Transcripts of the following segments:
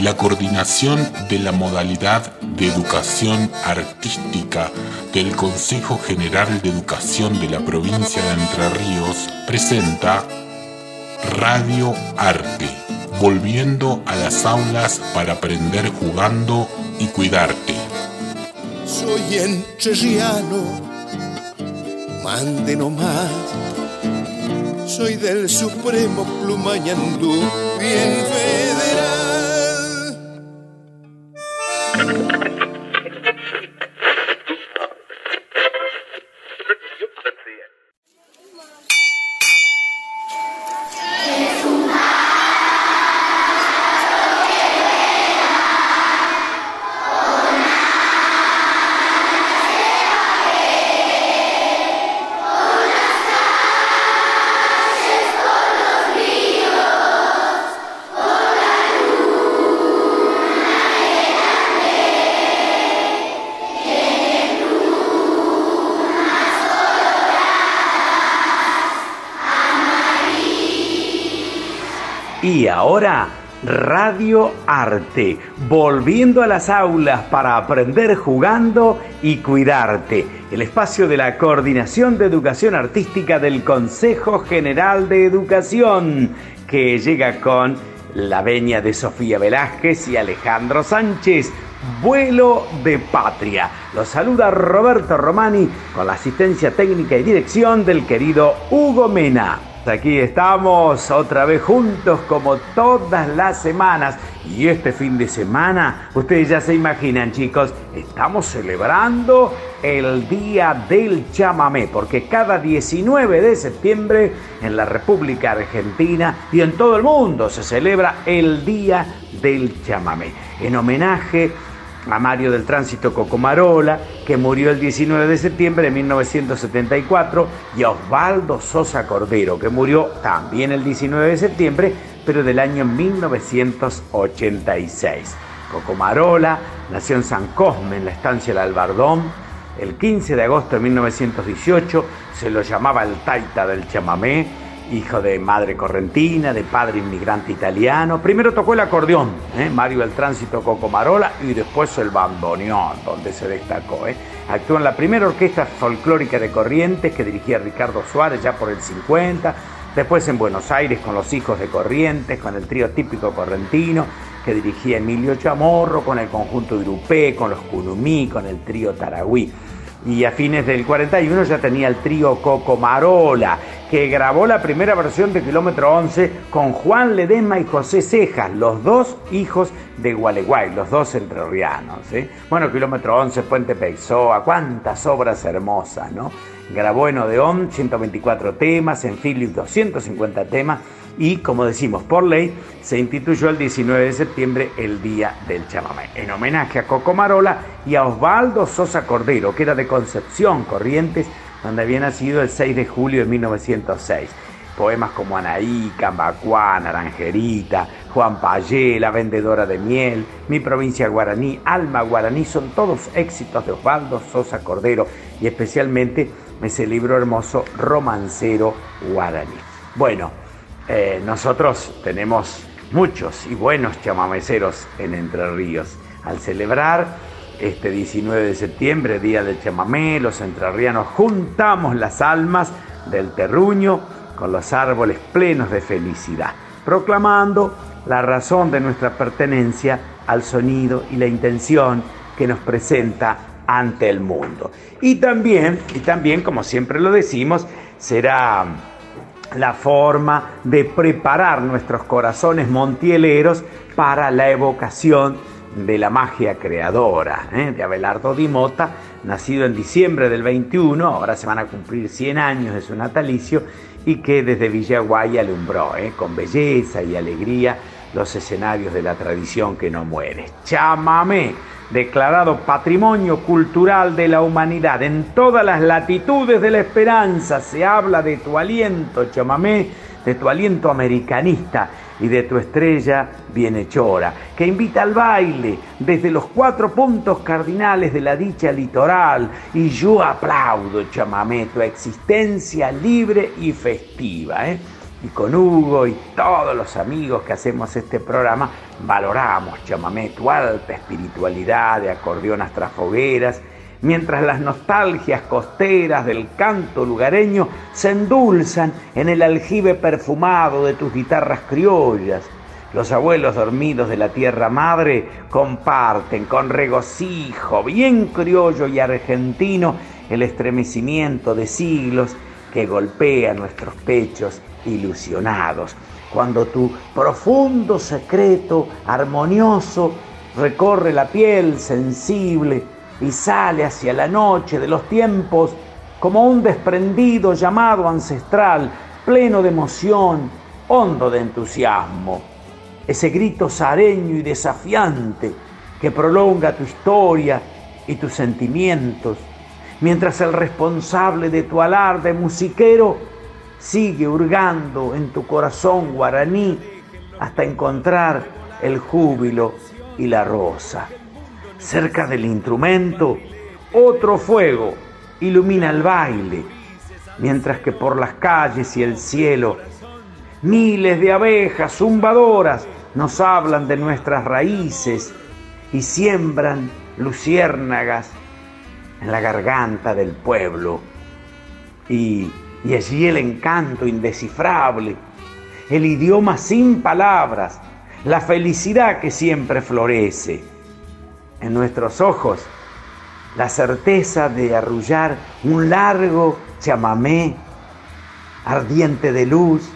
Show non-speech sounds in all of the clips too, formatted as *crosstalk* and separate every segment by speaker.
Speaker 1: la coordinación de la modalidad de educación artística del Consejo General de Educación de la provincia de Entre Ríos presenta Radio Arte, volviendo a las aulas para aprender jugando y cuidarte.
Speaker 2: Soy entrerriano, mande nomás. Soy del Supremo Plumañandú, bien federal.
Speaker 3: Ahora, Radio Arte, volviendo a las aulas para aprender jugando y cuidarte. El espacio de la Coordinación de Educación Artística del Consejo General de Educación, que llega con la veña de Sofía Velázquez y Alejandro Sánchez. Vuelo de Patria. Los saluda Roberto Romani con la asistencia técnica y dirección del querido Hugo Mena. Aquí estamos otra vez juntos como todas las semanas. Y este fin de semana, ustedes ya se imaginan chicos, estamos celebrando el Día del Chamamé, porque cada 19 de septiembre en la República Argentina y en todo el mundo se celebra el Día del Chamamé. En homenaje a Mario del Tránsito Cocomarola, que murió el 19 de septiembre de 1974, y Osvaldo Sosa Cordero, que murió también el 19 de septiembre, pero del año 1986. Cocomarola nació en San Cosme, en la estancia del Albardón, el 15 de agosto de 1918, se lo llamaba el Taita del Chamamé, hijo de madre correntina, de padre inmigrante italiano. Primero tocó el acordeón, ¿eh? Mario el Tránsito Cocomarola, y después el bandoneón, donde se destacó. ¿eh? Actuó en la primera orquesta folclórica de Corrientes que dirigía Ricardo Suárez ya por el 50, después en Buenos Aires con los hijos de Corrientes, con el trío típico correntino que dirigía Emilio Chamorro, con el conjunto Irupé, con los Cunumí, con el trío Taragüí y a fines del 41 ya tenía el trío Coco Marola, que grabó la primera versión de Kilómetro 11 con Juan Ledesma y José Cejas, los dos hijos de Gualeguay, los dos entrerrianos. ¿eh? Bueno, Kilómetro 11, Puente Peixoa, cuántas obras hermosas, ¿no? Grabó en Odeón 124 temas, en Philips 250 temas y, como decimos, por ley, se instituyó el 19 de septiembre el Día del Chamamé, en homenaje a Coco Marola y a Osvaldo Sosa Cordero, que era de Concepción, Corrientes, donde había nacido el 6 de julio de 1906. Poemas como Anaí, Cambacuá, Naranjerita, Juan Payé, La Vendedora de Miel, Mi Provincia Guaraní, Alma Guaraní, son todos éxitos de Osvaldo Sosa Cordero y especialmente ese libro hermoso Romancero Guaraní. Bueno, eh, nosotros tenemos muchos y buenos chamameceros en Entre Ríos. Al celebrar este 19 de septiembre, Día del Chamamé, los entrerrianos juntamos las almas del terruño con los árboles plenos de felicidad, proclamando la razón de nuestra pertenencia al sonido y la intención que nos presenta ante el mundo. Y también, y también, como siempre lo decimos, será la forma de preparar nuestros corazones montieleros para la evocación de la magia creadora ¿eh? de Abelardo Di Mota, nacido en diciembre del 21, ahora se van a cumplir 100 años de su natalicio, y que desde Villaguay alumbró ¿eh? con belleza y alegría los escenarios de la tradición que no muere. Chamamé declarado Patrimonio Cultural de la Humanidad. En todas las latitudes de la esperanza se habla de tu aliento, chamamé, de tu aliento americanista y de tu estrella bienhechora, que invita al baile desde los cuatro puntos cardinales de la dicha litoral. Y yo aplaudo, chamamé, tu existencia libre y festiva. ¿eh? Y con Hugo y todos los amigos que hacemos este programa, valoramos, chamamé, tu alta espiritualidad de acordeonas tras fogueras, mientras las nostalgias costeras del canto lugareño se endulzan en el aljibe perfumado de tus guitarras criollas. Los abuelos dormidos de la tierra madre comparten con regocijo bien criollo y argentino el estremecimiento de siglos que golpea nuestros pechos ilusionados, cuando tu profundo secreto armonioso recorre la piel sensible y sale hacia la noche de los tiempos como un desprendido llamado ancestral, pleno de emoción, hondo de entusiasmo. Ese grito sareño y desafiante que prolonga tu historia y tus sentimientos, mientras el responsable de tu alarde musiquero sigue hurgando en tu corazón guaraní hasta encontrar el júbilo y la rosa. Cerca del instrumento, otro fuego ilumina el baile, mientras que por las calles y el cielo, miles de abejas zumbadoras nos hablan de nuestras raíces y siembran luciérnagas en la garganta del pueblo. Y, allí el encanto indescifrable, el idioma sin palabras, la felicidad que siempre florece. En nuestros ojos, la certeza de arrullar un largo chamamé, ardiente de luz,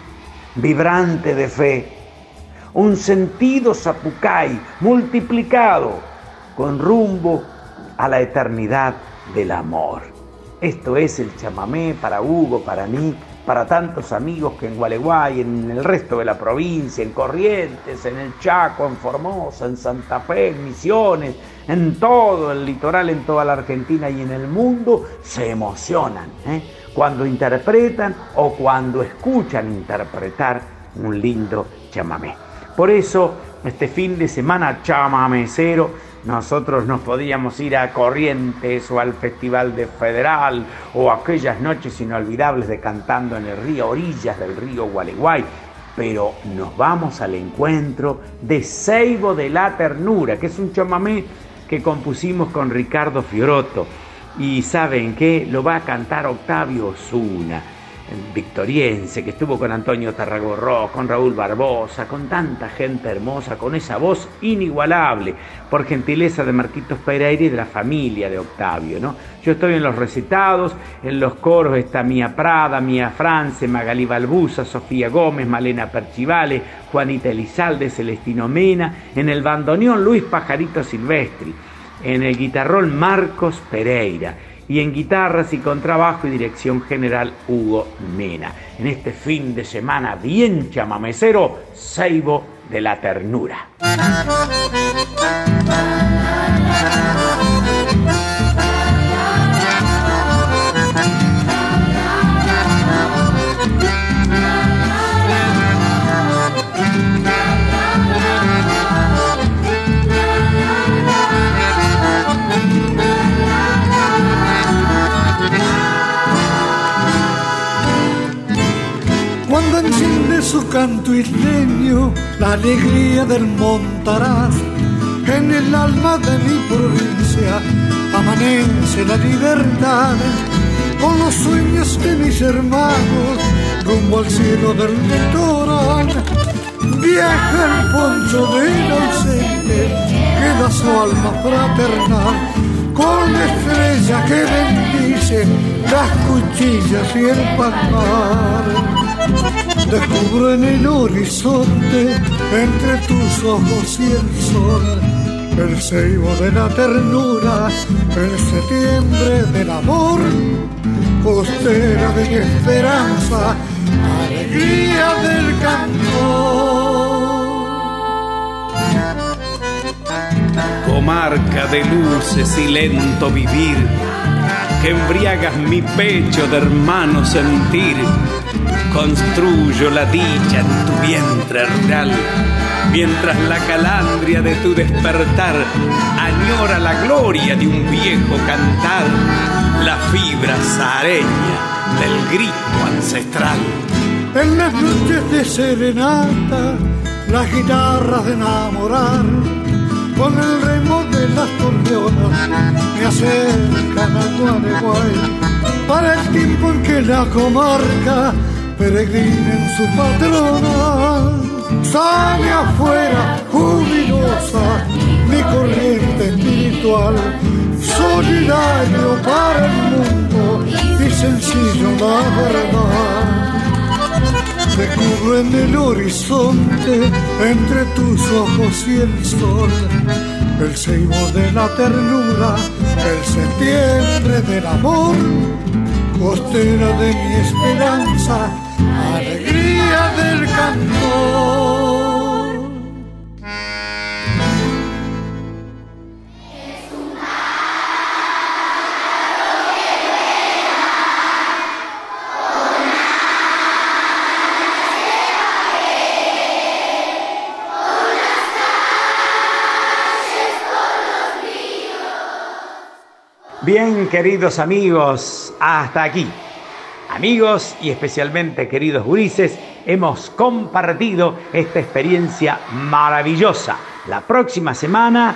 Speaker 3: vibrante de fe, un sentido zapucay multiplicado con rumbo a la eternidad del amor. Esto es el chamamé para Hugo, para mí, para tantos amigos que en Gualeguay, en el resto de la provincia, en Corrientes, en el Chaco, en Formosa, en Santa Fe, en Misiones, en todo el litoral, en toda la Argentina y en el mundo, se emocionan ¿eh? cuando interpretan o cuando escuchan interpretar un lindo chamamé. Por eso, este fin de semana chamamecero, nosotros nos podíamos ir a Corrientes o al Festival de Federal o aquellas noches inolvidables de cantando en el río, orillas del río Gualeguay. Pero nos vamos al encuentro de Seibo de la Ternura, que es un chamamé que compusimos con Ricardo Fiorotto. Y saben que lo va a cantar Octavio Osuna victoriense, que estuvo con Antonio Tarragorro, con Raúl Barbosa, con tanta gente hermosa, con esa voz inigualable, por gentileza de Marquitos Pereira y de la familia de Octavio. ¿no? Yo estoy en los recitados, en los coros está Mía Prada, Mía France, Magalí Balbusa, Sofía Gómez, Malena Perchivale, Juanita Elizalde, Celestino Mena, en el bandoneón Luis Pajarito Silvestri, en el guitarrón Marcos Pereira y en guitarras y contrabajo y dirección general Hugo Mena. En este fin de semana bien chamamecero, Seibo de la Ternura.
Speaker 4: Canto isleño, la alegría del Montaraz. En el alma de mi provincia amanece la libertad, con los sueños de mis hermanos, rumbo al cielo del litoral. Viaja el poncho del ausente, queda su alma fraternal, con la estrella que bendice las cuchillas y el palmar descubro en el horizonte, entre tus ojos y el sol, el ceibo de la ternura, el septiembre del amor, costera de mi esperanza, alegría del cantor.
Speaker 5: Comarca de luces y lento vivir, que embriagas mi pecho de hermano sentir Construyo la dicha en tu vientre rural, mientras la calandria de tu despertar añora la gloria de un viejo cantar, la fibra sareña del grito ancestral.
Speaker 4: En las noches de serenata, las guitarras de enamorar, con el remo de las torreonas, me acercan al Guareguay, para el tiempo en que la comarca peregrina en su patrona. Sale afuera, jubilosa, mi corriente espiritual, solidario para el mundo y sencillo la verdad. Te cubro en el horizonte entre tus ojos y el sol, el ceibo de la ternura, el septiembre del amor, costera de mi esperanza,
Speaker 3: Bien, queridos amigos, hasta aquí. Amigos y especialmente queridos gurises, hemos compartido esta experiencia maravillosa. La próxima semana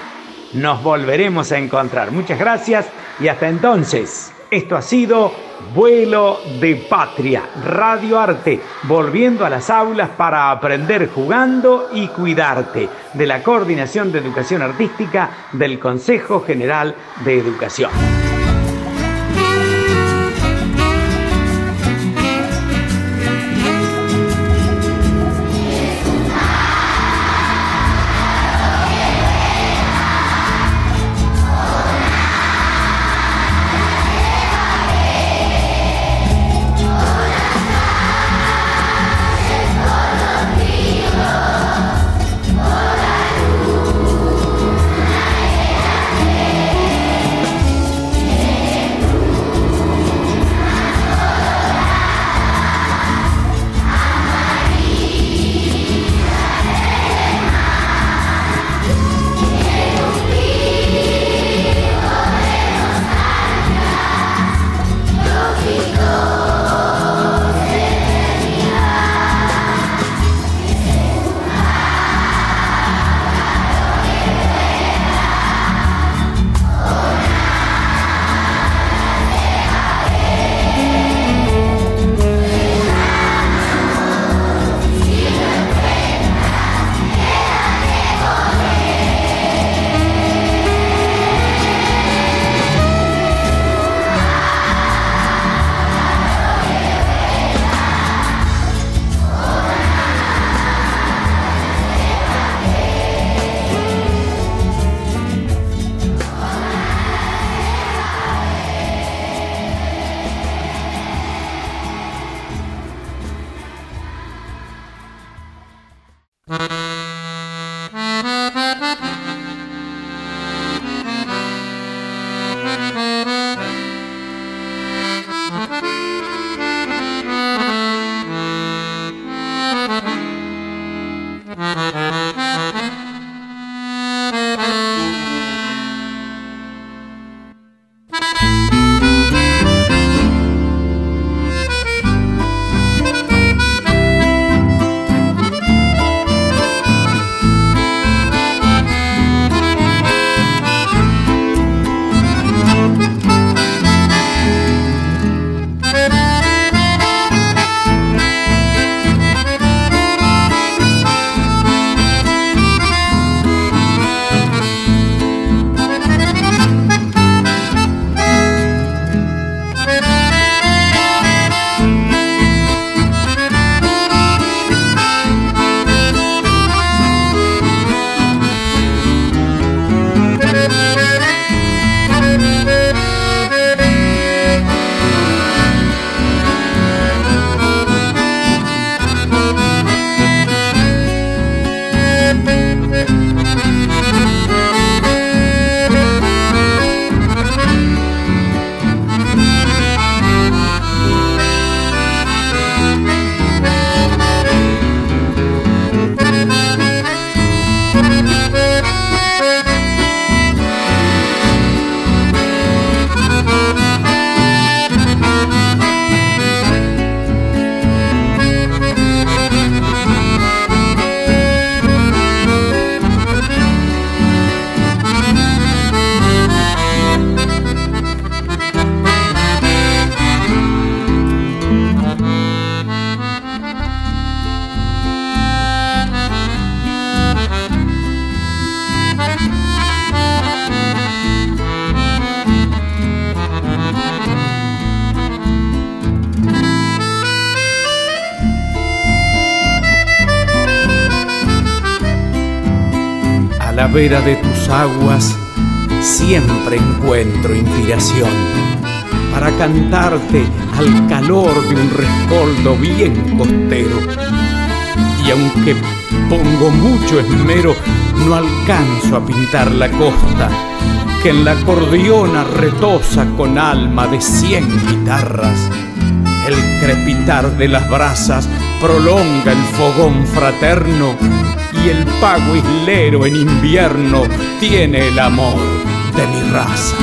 Speaker 3: nos volveremos a encontrar. Muchas gracias y hasta entonces. Esto ha sido Vuelo de Patria, Radio Arte, volviendo a las aulas para aprender jugando y cuidarte, de la Coordinación de Educación Artística del Consejo General de Educación. De tus aguas siempre encuentro inspiración para cantarte al calor de un rescoldo bien costero. Y aunque pongo mucho esmero, no alcanzo a pintar la costa, que en la acordeona retosa con alma de cien guitarras. El crepitar de las brasas prolonga el fogón fraterno y el pago islero en invierno tiene el amor de mi raza.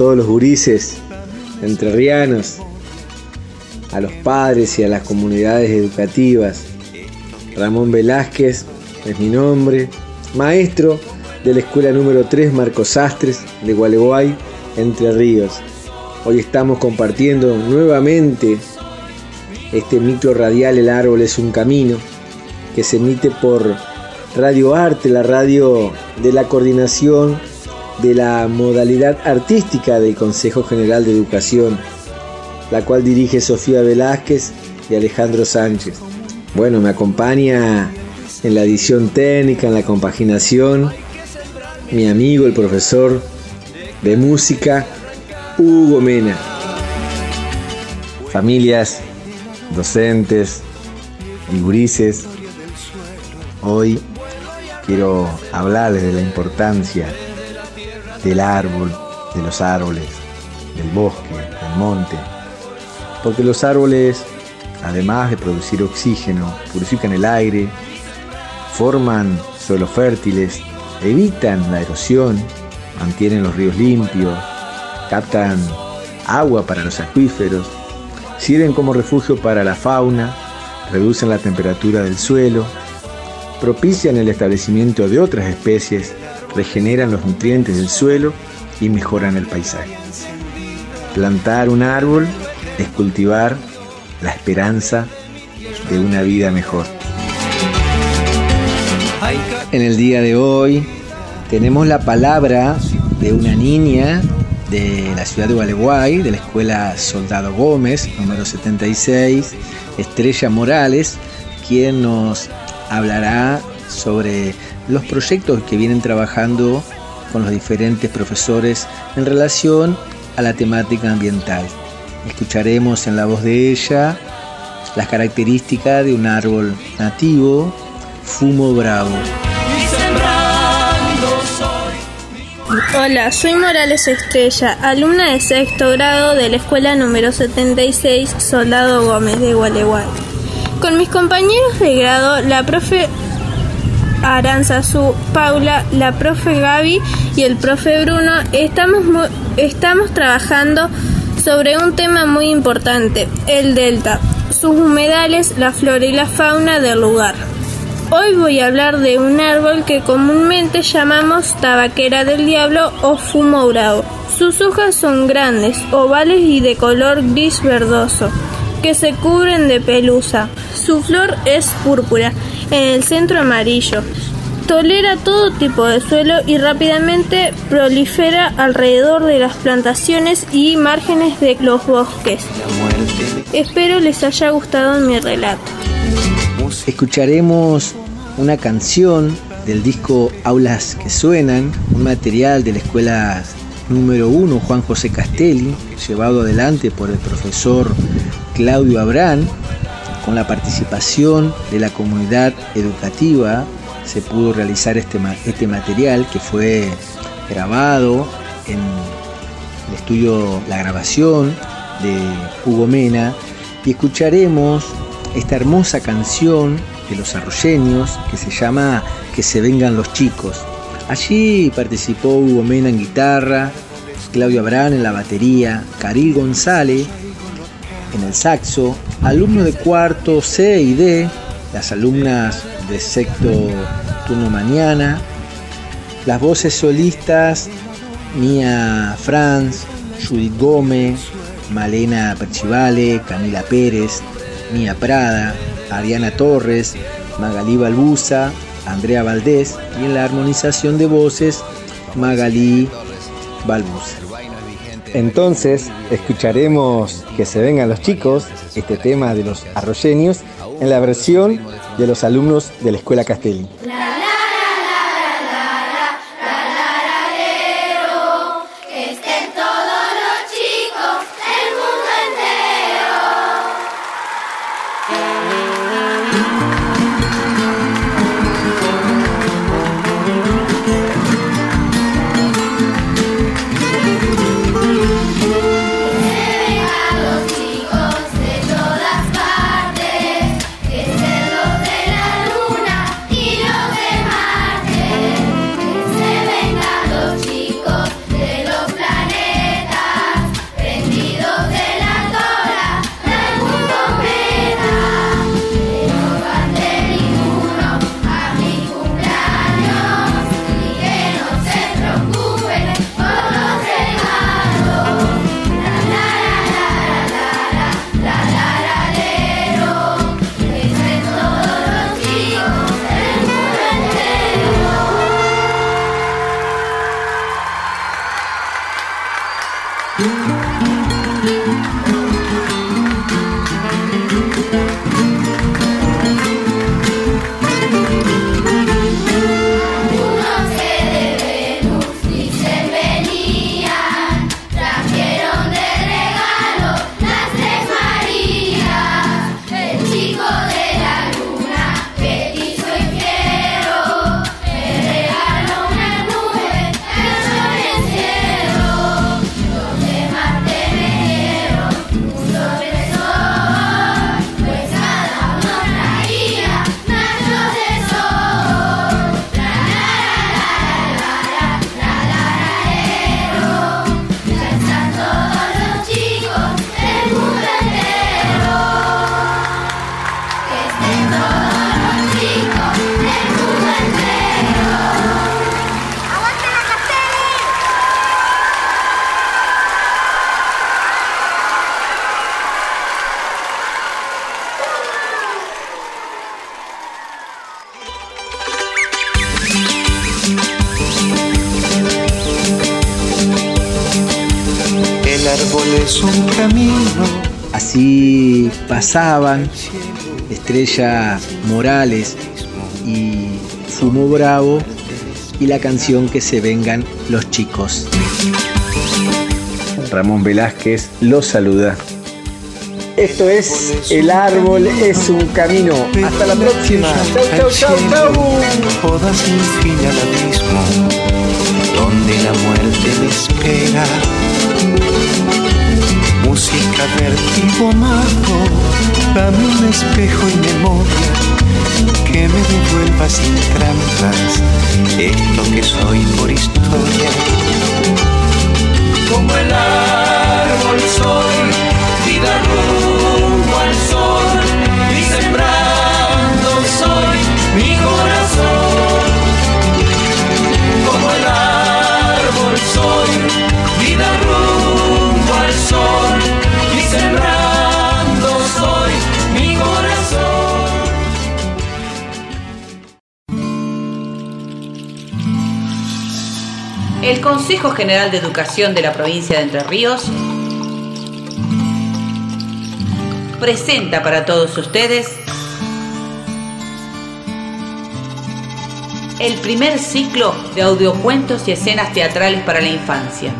Speaker 6: Todos los gurises entrerrianos, a los padres y a las comunidades educativas. Ramón Velázquez es mi nombre, maestro de la escuela número 3 Marcos Sastres de Gualeguay, Entre Ríos. Hoy estamos compartiendo nuevamente este micro radial El Árbol es un Camino, que se emite por Radio Arte, la radio de la coordinación de la modalidad artística del Consejo General de Educación, la cual dirige Sofía Velázquez y Alejandro Sánchez. Bueno, me acompaña en la edición técnica, en la compaginación, mi amigo, el profesor de música, Hugo Mena. Familias, docentes y gurises, hoy quiero hablarles de la importancia del árbol, de los árboles, del bosque, del monte, porque los árboles, además de producir oxígeno, purifican el aire, forman suelos fértiles, evitan la erosión, mantienen los ríos limpios, captan agua para los acuíferos, sirven como refugio para la fauna, reducen la temperatura del suelo, propician el establecimiento de otras especies, regeneran los nutrientes del suelo y mejoran el paisaje. Plantar un árbol es cultivar la esperanza de una vida mejor. En el día de hoy tenemos la palabra de una niña de la ciudad de Gualeguay, de la escuela Soldado Gómez, número 76, Estrella Morales, quien nos hablará sobre los proyectos que vienen trabajando con los diferentes profesores en relación a la temática ambiental. Escucharemos en la voz de ella las características de un árbol nativo, fumo bravo.
Speaker 7: Hola, soy Morales Estrella, alumna de sexto grado de la escuela número 76 Soldado Gómez de Gualeguay. Con mis compañeros de grado, la profe Aranzazú, Paula, la profe Gaby y el profe Bruno, estamos, estamos trabajando sobre un tema muy importante, el delta, sus humedales, la flora y la fauna del lugar. Hoy voy a hablar de un árbol que comúnmente llamamos tabaquera del diablo o fumo bravo. Sus hojas son grandes, ovales y de color gris verdoso, que se cubren de pelusa. Su flor es púrpura, en el centro amarillo. Tolera todo tipo de suelo y rápidamente prolifera alrededor de las plantaciones y márgenes de los bosques. Espero les haya gustado mi relato.
Speaker 6: Escucharemos una canción del disco Aulas que Suenan, un material de la escuela número 1 Juan José Castelli, llevado adelante por el profesor Claudio Abrán, con la participación de la comunidad educativa se pudo realizar este, este material que fue grabado en el estudio La Grabación de Hugo Mena y escucharemos esta hermosa canción de los arroyeños que se llama Que se vengan los chicos. Allí participó Hugo Mena en guitarra, Claudio Abrán en la batería, Caril González en el saxo, alumnos de cuarto C y D, las alumnas de sexto turno mañana, las voces solistas Mía Franz, Judith Gómez, Malena Perchivale, Camila Pérez, Mía Prada, Ariana Torres, Magalí Balbuza, Andrea Valdés y en la armonización de voces Magalí Balbuza. Entonces escucharemos Que se vengan los chicos, este tema de los arroyeños, en la versión de los alumnos de la Escuela Castelli. Así pasaban Estrella Morales y Fumo Bravo y la canción Que se vengan los chicos. Ramón Velázquez los saluda. Esto es El árbol es un camino. Hasta la próxima. Chau, chau, chau,
Speaker 8: sin fin al abismo, donde la muerte me espera. Música vertigo mago, dame un espejo y memoria que me devuelva sin trampas esto que soy por historia.
Speaker 9: Como el árbol
Speaker 10: Consejo General de Educación de la provincia de Entre Ríos presenta para todos ustedes el primer ciclo de audiocuentos y escenas teatrales para la infancia,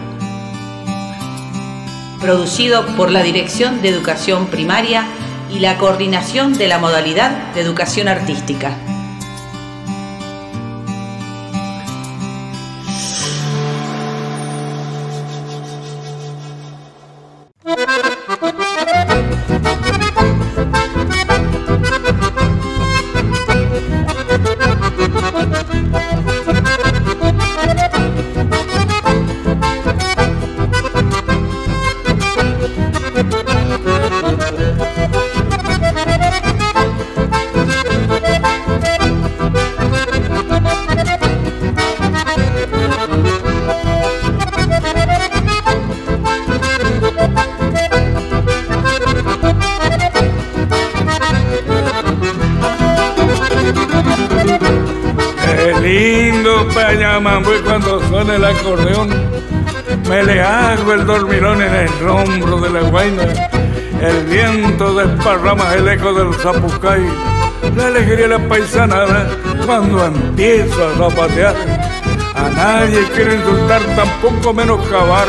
Speaker 10: producido por la Dirección de Educación Primaria y la Coordinación de la Modalidad de Educación Artística.
Speaker 11: Zapucay. La alegría de la paisanada cuando empieza a zapatear. A nadie quiero insultar, tampoco menoscabar.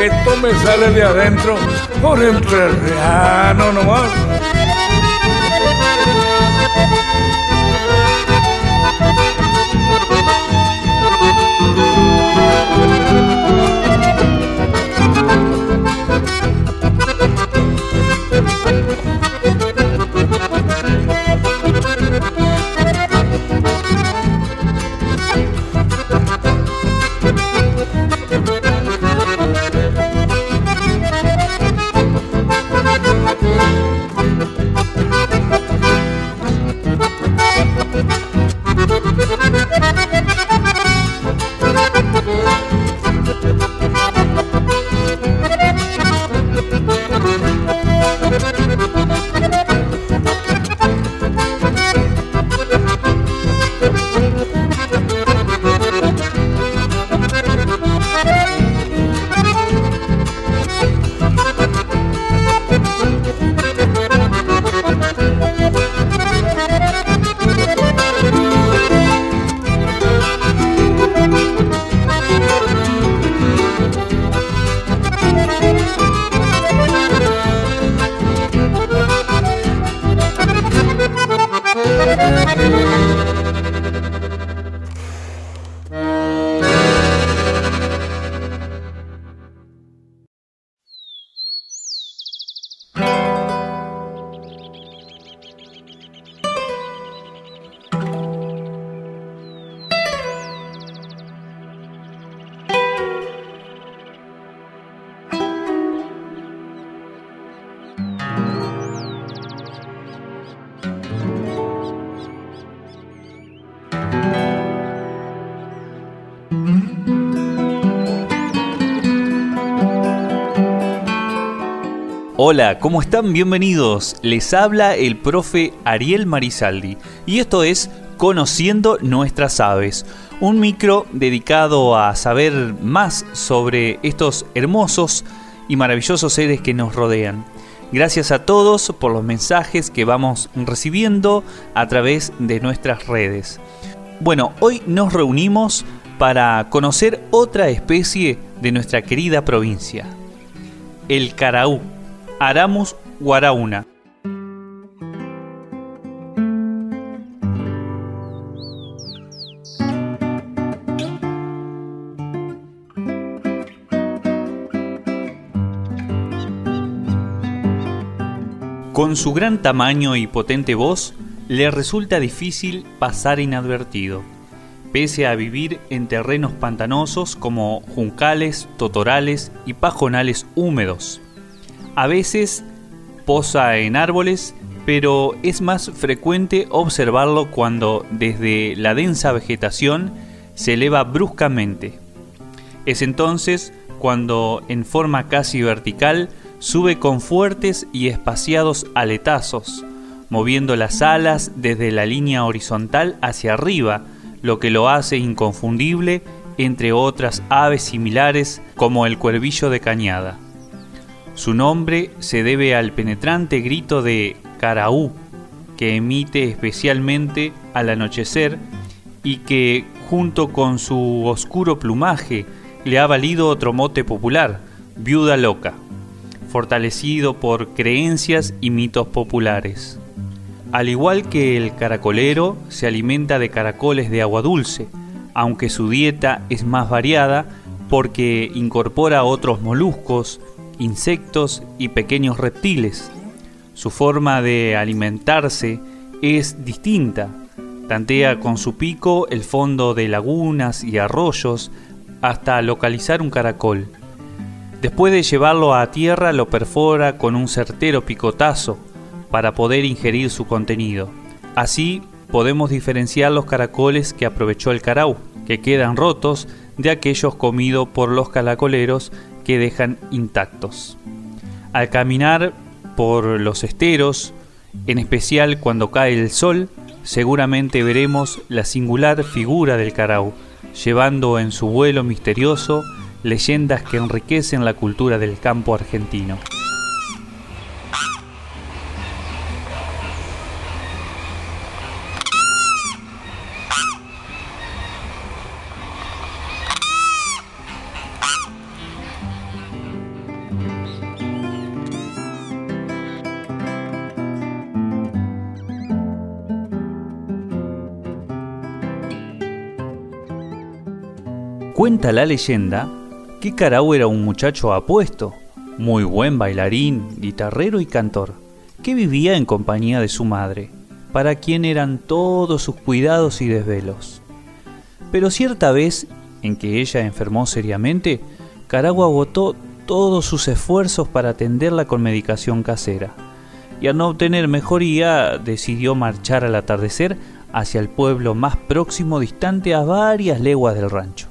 Speaker 11: Esto me sale de adentro por entre reano nomás.
Speaker 12: Hola, ¿cómo están? Bienvenidos. Les habla el profe Ariel Marizaldi y esto es Conociendo nuestras aves, un micro dedicado a saber más sobre estos hermosos y maravillosos seres que nos rodean. Gracias a todos por los mensajes que vamos recibiendo a través de nuestras redes. Bueno, hoy nos reunimos para conocer otra especie de nuestra querida provincia, el caraú, Aramus guarauna. Con su gran tamaño y potente voz, le resulta difícil pasar inadvertido, pese a vivir en terrenos pantanosos como juncales, totorales y pajonales húmedos. A veces posa en árboles, pero es más frecuente observarlo cuando desde la densa vegetación se eleva bruscamente. Es entonces cuando en forma casi vertical sube con fuertes y espaciados aletazos, moviendo las alas desde la línea horizontal hacia arriba, lo que lo hace inconfundible entre otras aves similares como el cuervillo de cañada. Su nombre se debe al penetrante grito de caraú que emite especialmente al anochecer y que, junto con su oscuro plumaje, le ha valido otro mote popular, viuda loca fortalecido por creencias y mitos populares. Al igual que el caracolero, se alimenta de caracoles de agua dulce, aunque su dieta es más variada porque incorpora otros moluscos, insectos y pequeños reptiles. Su forma de alimentarse es distinta. Tantea con su pico el fondo de lagunas y arroyos hasta localizar un caracol. Después de llevarlo a tierra lo perfora con un certero picotazo para poder ingerir su contenido. Así podemos diferenciar los caracoles que aprovechó el carau, que quedan rotos, de aquellos comidos por los caracoleros que dejan intactos. Al caminar por los esteros, en especial cuando cae el sol, seguramente veremos la singular figura del carau, llevando en su vuelo misterioso leyendas que enriquecen la cultura del campo argentino. Cuenta la leyenda que Carau era un muchacho apuesto, muy buen bailarín, guitarrero y cantor, que vivía en compañía de su madre, para quien eran todos sus cuidados y desvelos. Pero cierta vez, en que ella enfermó seriamente, Carau agotó todos sus esfuerzos para atenderla con medicación casera, y al no obtener mejoría decidió marchar al atardecer hacia el pueblo más próximo distante a varias leguas del rancho.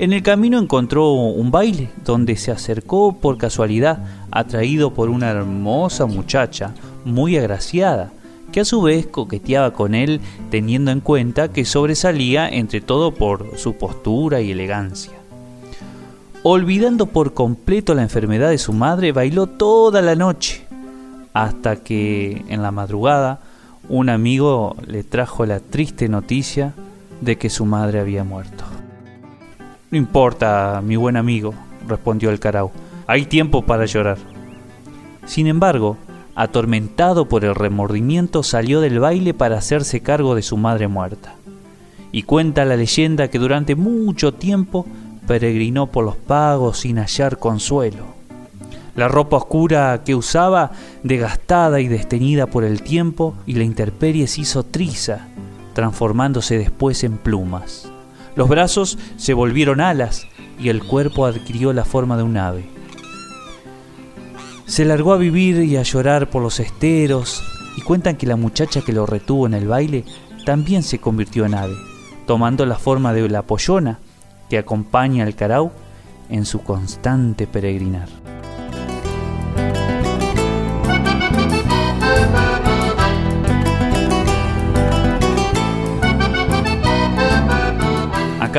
Speaker 12: En el camino encontró un baile donde se acercó por casualidad, atraído por una hermosa muchacha, muy agraciada, que a su vez coqueteaba con él teniendo en cuenta que sobresalía entre todo por su postura y elegancia. Olvidando por completo la enfermedad de su madre, bailó toda la noche, hasta que en la madrugada un amigo le trajo la triste noticia de que su madre había muerto. No importa, mi buen amigo, respondió el carao. Hay tiempo para llorar. Sin embargo, atormentado por el remordimiento, salió del baile para hacerse cargo de su madre muerta. Y cuenta la leyenda que durante mucho tiempo peregrinó por los pagos sin hallar consuelo. La ropa oscura que usaba, desgastada y desteñida por el tiempo y la intemperie, se hizo triza, transformándose después en plumas. Los brazos se volvieron alas y el cuerpo adquirió la forma de un ave. Se largó a vivir y a llorar por los esteros y cuentan que la muchacha que lo retuvo en el baile también se convirtió en ave, tomando la forma de la pollona que acompaña al carau en su constante peregrinar.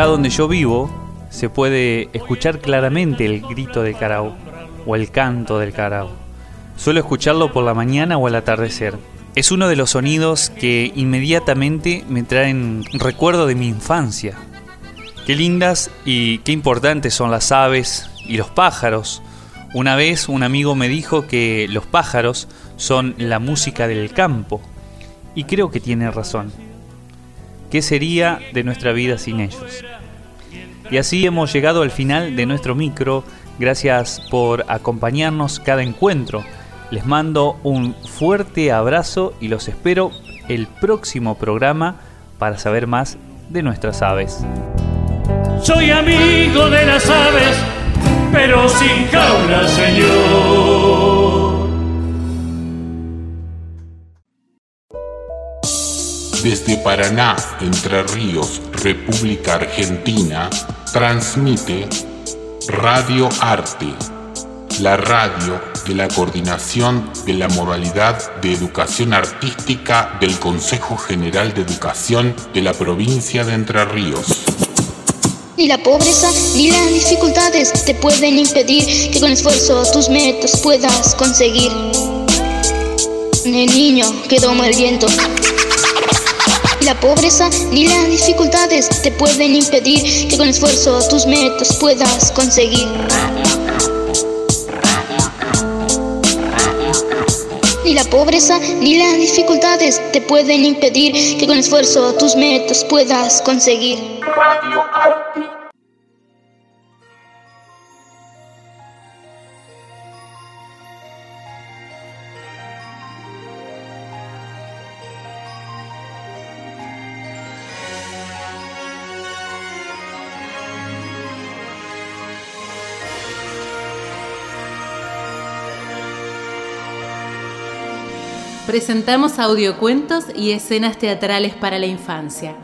Speaker 12: Donde yo vivo se puede escuchar claramente el grito de Carao. o el canto del carao. Suelo escucharlo por la mañana o al atardecer. Es uno de los sonidos que inmediatamente me traen recuerdo de mi infancia. Qué lindas y qué importantes son las aves y los pájaros. Una vez un amigo me dijo que los pájaros son la música del campo y creo que tiene razón. ¿Qué sería de nuestra vida sin ellos? Y así hemos llegado al final de nuestro micro. Gracias por acompañarnos cada encuentro. Les mando un fuerte abrazo y los espero el próximo programa para saber más de nuestras aves.
Speaker 11: Soy amigo de las aves, pero sin jaula, Señor.
Speaker 1: Desde Paraná, Entre Ríos, República Argentina, transmite Radio Arte, la radio de la Coordinación de la Modalidad de Educación Artística del Consejo General de Educación de la provincia de Entre Ríos.
Speaker 13: Ni la pobreza ni las dificultades te pueden impedir que con esfuerzo tus metas puedas conseguir. El niño que toma el viento. La pobreza ni las dificultades te pueden impedir que con esfuerzo tus metas puedas conseguir. Ni la pobreza ni las dificultades te pueden impedir que con esfuerzo tus metas puedas conseguir.
Speaker 14: Presentamos audiocuentos y escenas teatrales para la infancia,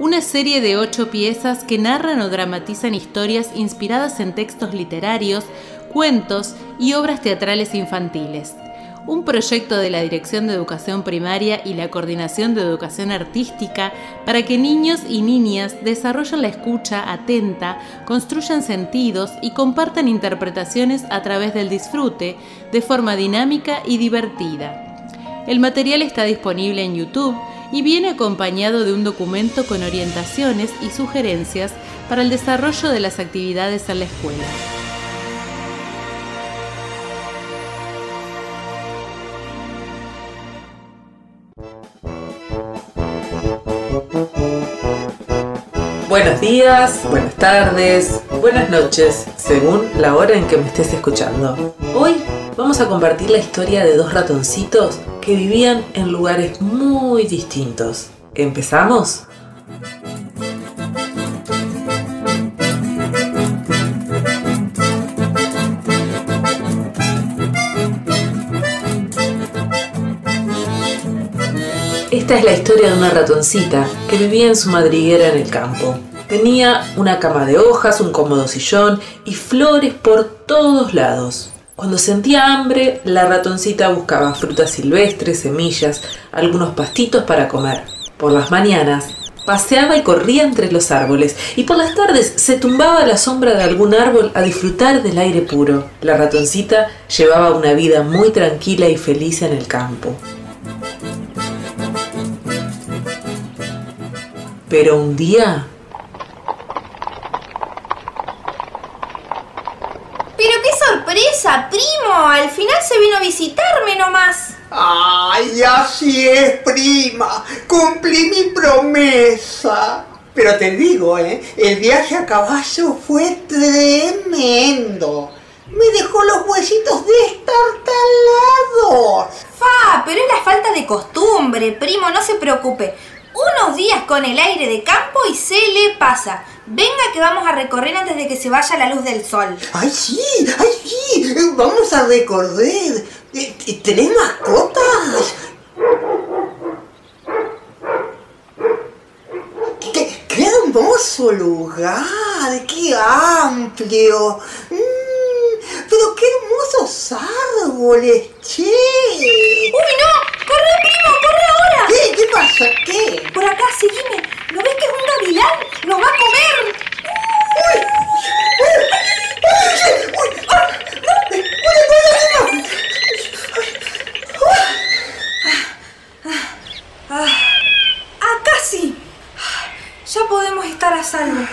Speaker 14: una serie de ocho piezas que narran o dramatizan historias inspiradas en textos literarios, cuentos y obras teatrales infantiles. Un proyecto de la Dirección de Educación Primaria y la Coordinación de Educación Artística para que niños y niñas desarrollen la escucha atenta, construyan sentidos y compartan interpretaciones a través del disfrute de forma dinámica y divertida. El material está disponible en YouTube y viene acompañado de un documento con orientaciones y sugerencias para el desarrollo de las actividades en la escuela.
Speaker 15: Buenos días, buenas tardes, buenas noches, según la hora en que me estés escuchando. Hoy vamos a compartir la historia de dos ratoncitos que vivían en lugares muy distintos. ¿Empezamos? Esta es la historia de una ratoncita que vivía en su madriguera en el campo. Tenía una cama de hojas, un cómodo sillón y flores por todos lados. Cuando sentía hambre, la ratoncita buscaba frutas silvestres, semillas, algunos pastitos para comer. Por las mañanas, paseaba y corría entre los árboles y por las tardes se tumbaba a la sombra de algún árbol a disfrutar del aire puro. La ratoncita llevaba una vida muy tranquila y feliz en el campo. Pero un día
Speaker 16: ¡Pero qué sorpresa, primo! Al final se vino a visitarme nomás.
Speaker 17: ¡Ay, así es, prima! Cumplí mi promesa. Pero te digo, ¿eh? El viaje a caballo fue tremendo. Me dejó los huesitos destartalados.
Speaker 16: Fa, pero es la falta de costumbre, primo, no se preocupe. Unos días con el aire de campo y se le pasa. Venga que vamos a recorrer antes de que se vaya la luz del sol.
Speaker 17: ¡Ay, sí! ¡Ay, sí! Vamos a recorrer. Eh, ¿Tenés mascotas? ¡Qué, qué hermoso lugar! ¡Qué amplio! Mm, ¡Pero qué hermosos árboles, che!
Speaker 16: ¡Uy, no! ¡Corre, primo!
Speaker 17: ¿Qué? Pasa? ¿Qué?
Speaker 16: Por acá, seguime. ¿No ves que es un gavilán? ¡Nos va a comer!
Speaker 17: ¡Uy! ¡Uy! ¡Uy! ¡Uy!
Speaker 16: ¡Ah! ¡No!
Speaker 17: ¡Uy! ¡Uy!
Speaker 16: ¡Ah! ah, ah. ¡Casi! Ya podemos estar a salvo.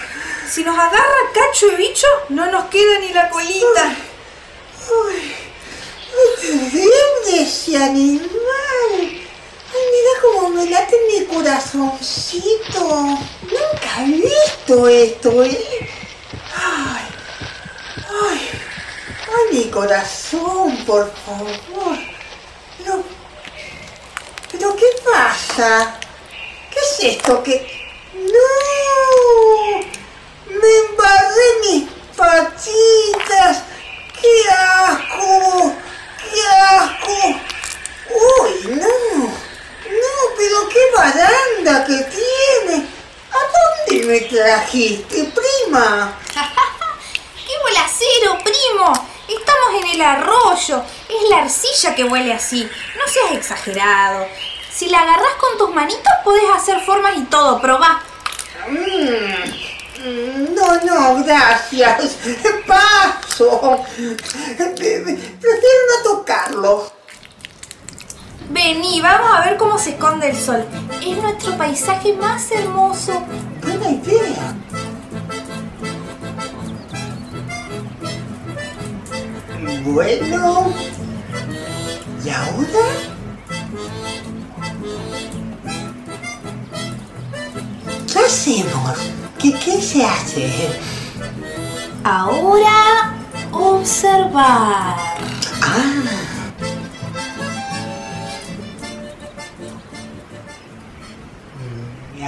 Speaker 16: Si nos agarra cacho y bicho, no nos queda ni la colita.
Speaker 17: ¡Uy! ¡Uy! ¡Qué terrible ese animal! Mira cómo me late mi corazoncito. Nunca he visto esto, ¿eh? Ay, ay, ay, mi corazón, por favor. Pero, pero ¿qué pasa? ¿Qué es esto que... ¡No! ¡Me embarré mis patitas! ¡Qué asco! ¡Qué asco! ¡Uy, no! No, pero qué baranda que tiene. ¿A dónde me trajiste, prima? *laughs*
Speaker 16: ¡Qué bolacero, primo! Estamos en el arroyo. Es la arcilla que huele así. No seas exagerado. Si la agarras con tus manitos, puedes hacer formas y todo. Probá.
Speaker 17: Mm, No, no, gracias. *laughs* Paso. Prefiero no tocarlo.
Speaker 16: Vení, vamos a ver cómo se esconde el sol. Es nuestro paisaje más hermoso.
Speaker 17: Buena idea. Bueno. ¿Y ahora? ¿Qué hacemos? ¿Qué, qué se hace?
Speaker 16: Ahora, observar.
Speaker 17: Ah.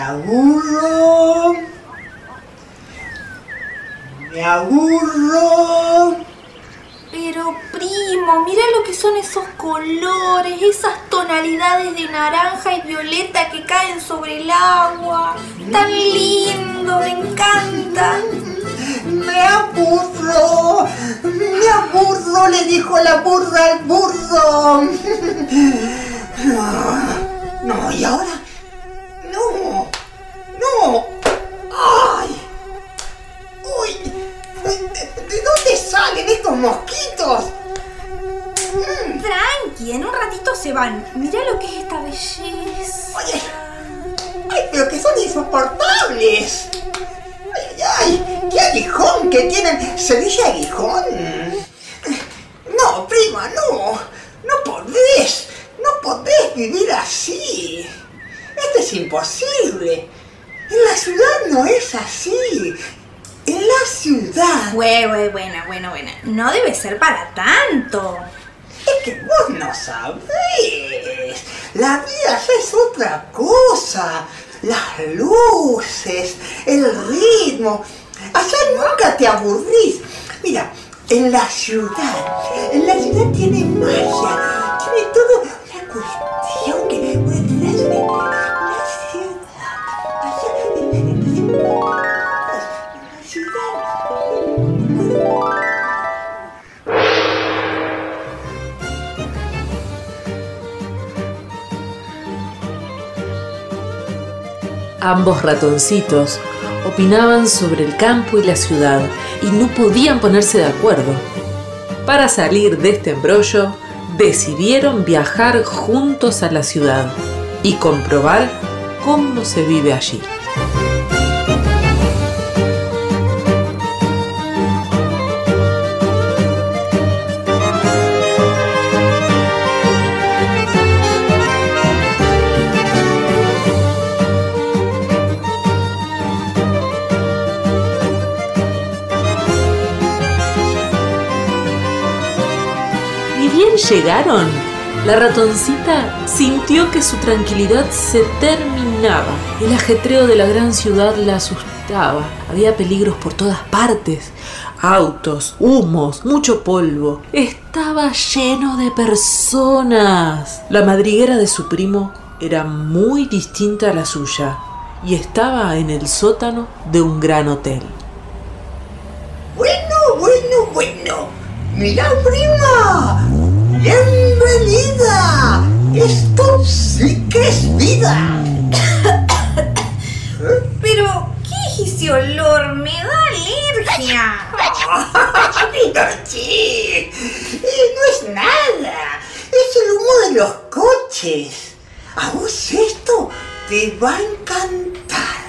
Speaker 17: Aburro. Me aburro.
Speaker 16: Pero primo, mira lo que son esos colores, esas tonalidades de naranja y violeta que caen sobre el agua. Tan lindo, me encanta.
Speaker 17: Me aburro. Me aburro, le dijo la burra al burro. *laughs* No, no, ¿y ahora? No, no. ¡Ay! ¡Uy! ¿De, de dónde salen estos mosquitos?
Speaker 16: Tranqui, en un ratito se van. Mira lo que es esta belleza.
Speaker 17: Oye, ¡Ay, pero que son insoportables! ¡Ay, ay, ay! ¡Qué aguijón que tienen! ¿Se dice aguijón? No, prima, no. No podés. No podés vivir así. Esto es imposible. En la ciudad no es así. En la ciudad.
Speaker 16: Bueno, bueno, bueno, bueno. No debe ser para tanto.
Speaker 17: Es que vos no sabés. La vida ya es otra cosa. Las luces, el ritmo. Allá nunca te aburrís. Mira, en la ciudad, en la ciudad tiene magia. Tiene todo una cuestión
Speaker 15: Ambos ratoncitos opinaban sobre el campo y la ciudad y no podían ponerse de acuerdo. Para salir de este embrollo, decidieron viajar juntos a la ciudad y comprobar cómo se vive allí. Llegaron, la ratoncita sintió que su tranquilidad se terminaba. El ajetreo de la gran ciudad la asustaba. Había peligros por todas partes. Autos, humos, mucho polvo. Estaba lleno de personas. La madriguera de su primo era muy distinta a la suya y estaba en el sótano de un gran hotel.
Speaker 17: Bueno, bueno, bueno. Mira, prima. Bienvenida. Esto sí que es vida.
Speaker 16: Pero, ¿qué es ese olor? Me da alergia.
Speaker 17: Pinochi, eh, no es nada. Es el humo de los coches. A vos esto te va a encantar.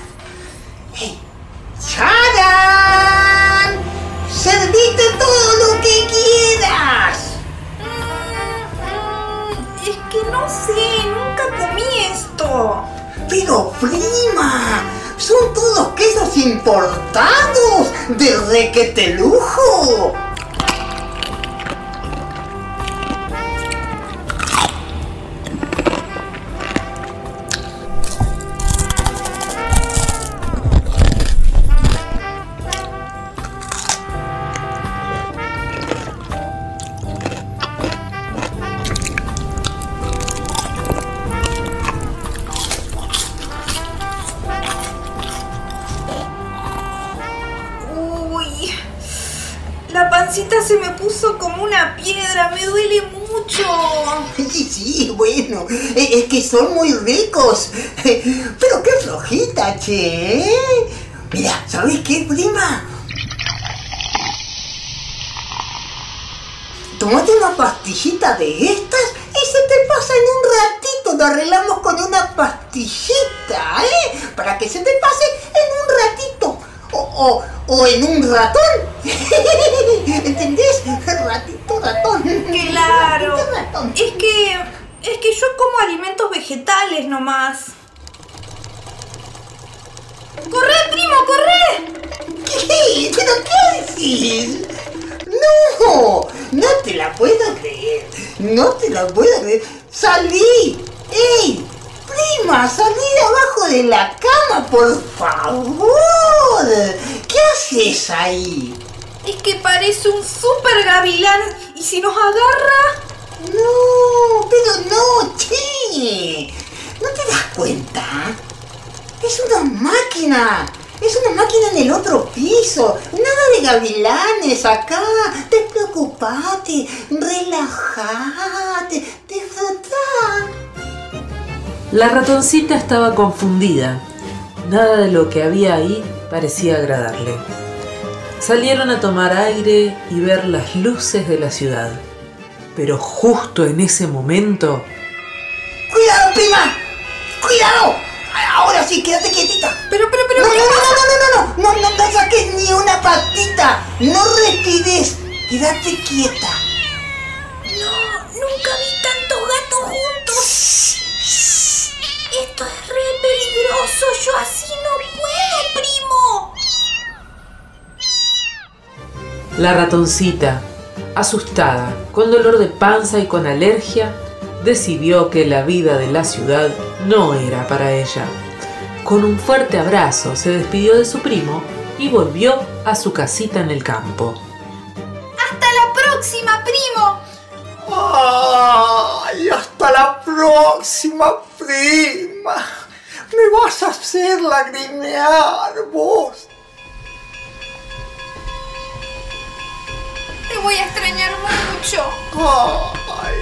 Speaker 17: Hey, ¡Charan! ¡Servite todo lo que quieras!
Speaker 16: Es que no sé, nunca comí esto.
Speaker 17: Pero prima, son todos quesos importados de requete lujo. Sí, sí, bueno, e- es que son muy ricos. *laughs* Pero qué flojita, che. Mira, ¿sabes qué, prima? Tomate una pastillita de estas y se te pasa en un ratito. Lo arreglamos con una pastillita, ¿eh? Para que se te pase en un ratito. O, o, en un ratón. *laughs* ¿Entendés? Ratito, ratón.
Speaker 16: Claro.
Speaker 17: Ratito, ratón.
Speaker 16: Es que. Es que yo como alimentos vegetales nomás. ¡Corre, primo, corre!
Speaker 17: ¿Qué? ¿Pero qué decís? No, no te la puedo creer. No te la puedo creer. ¡Salí! ¡Ey! Prima, salí de abajo de la cama, por favor. ¿Qué haces ahí?
Speaker 16: Es que parece un super gavilán y si nos agarra.
Speaker 17: No, pero no, che. ¿No te das cuenta? Es una máquina. Es una máquina en el otro piso. Nada de gavilanes acá. Despreocupate. Relájate. Disfruta.
Speaker 15: La ratoncita estaba confundida. Nada de lo que había ahí parecía agradarle. Salieron a tomar aire y ver las luces de la ciudad. Pero justo en ese momento,
Speaker 17: ¡Cuidado, prima! ¡Cuidado! Ahora sí, quédate quietita.
Speaker 16: Pero, pero, pero.
Speaker 17: No, no, no, no, no, no, no, no, no, no saques ni una patita. No respires. Quédate quieta.
Speaker 16: No, nunca vi tantos gatos juntos. Esto es re peligroso. Yo así no puedo, primo.
Speaker 15: la ratoncita, asustada, con dolor de panza y con alergia, decidió que la vida de la ciudad no era para ella. Con un fuerte abrazo se despidió de su primo y volvió a su casita en el campo.
Speaker 16: Hasta la próxima, primo.
Speaker 17: ¡Ay! ¡Hasta la próxima, prima! Me vas a hacer lagrimear, vos.
Speaker 16: Te voy a extrañar mucho.
Speaker 17: ¡Ay!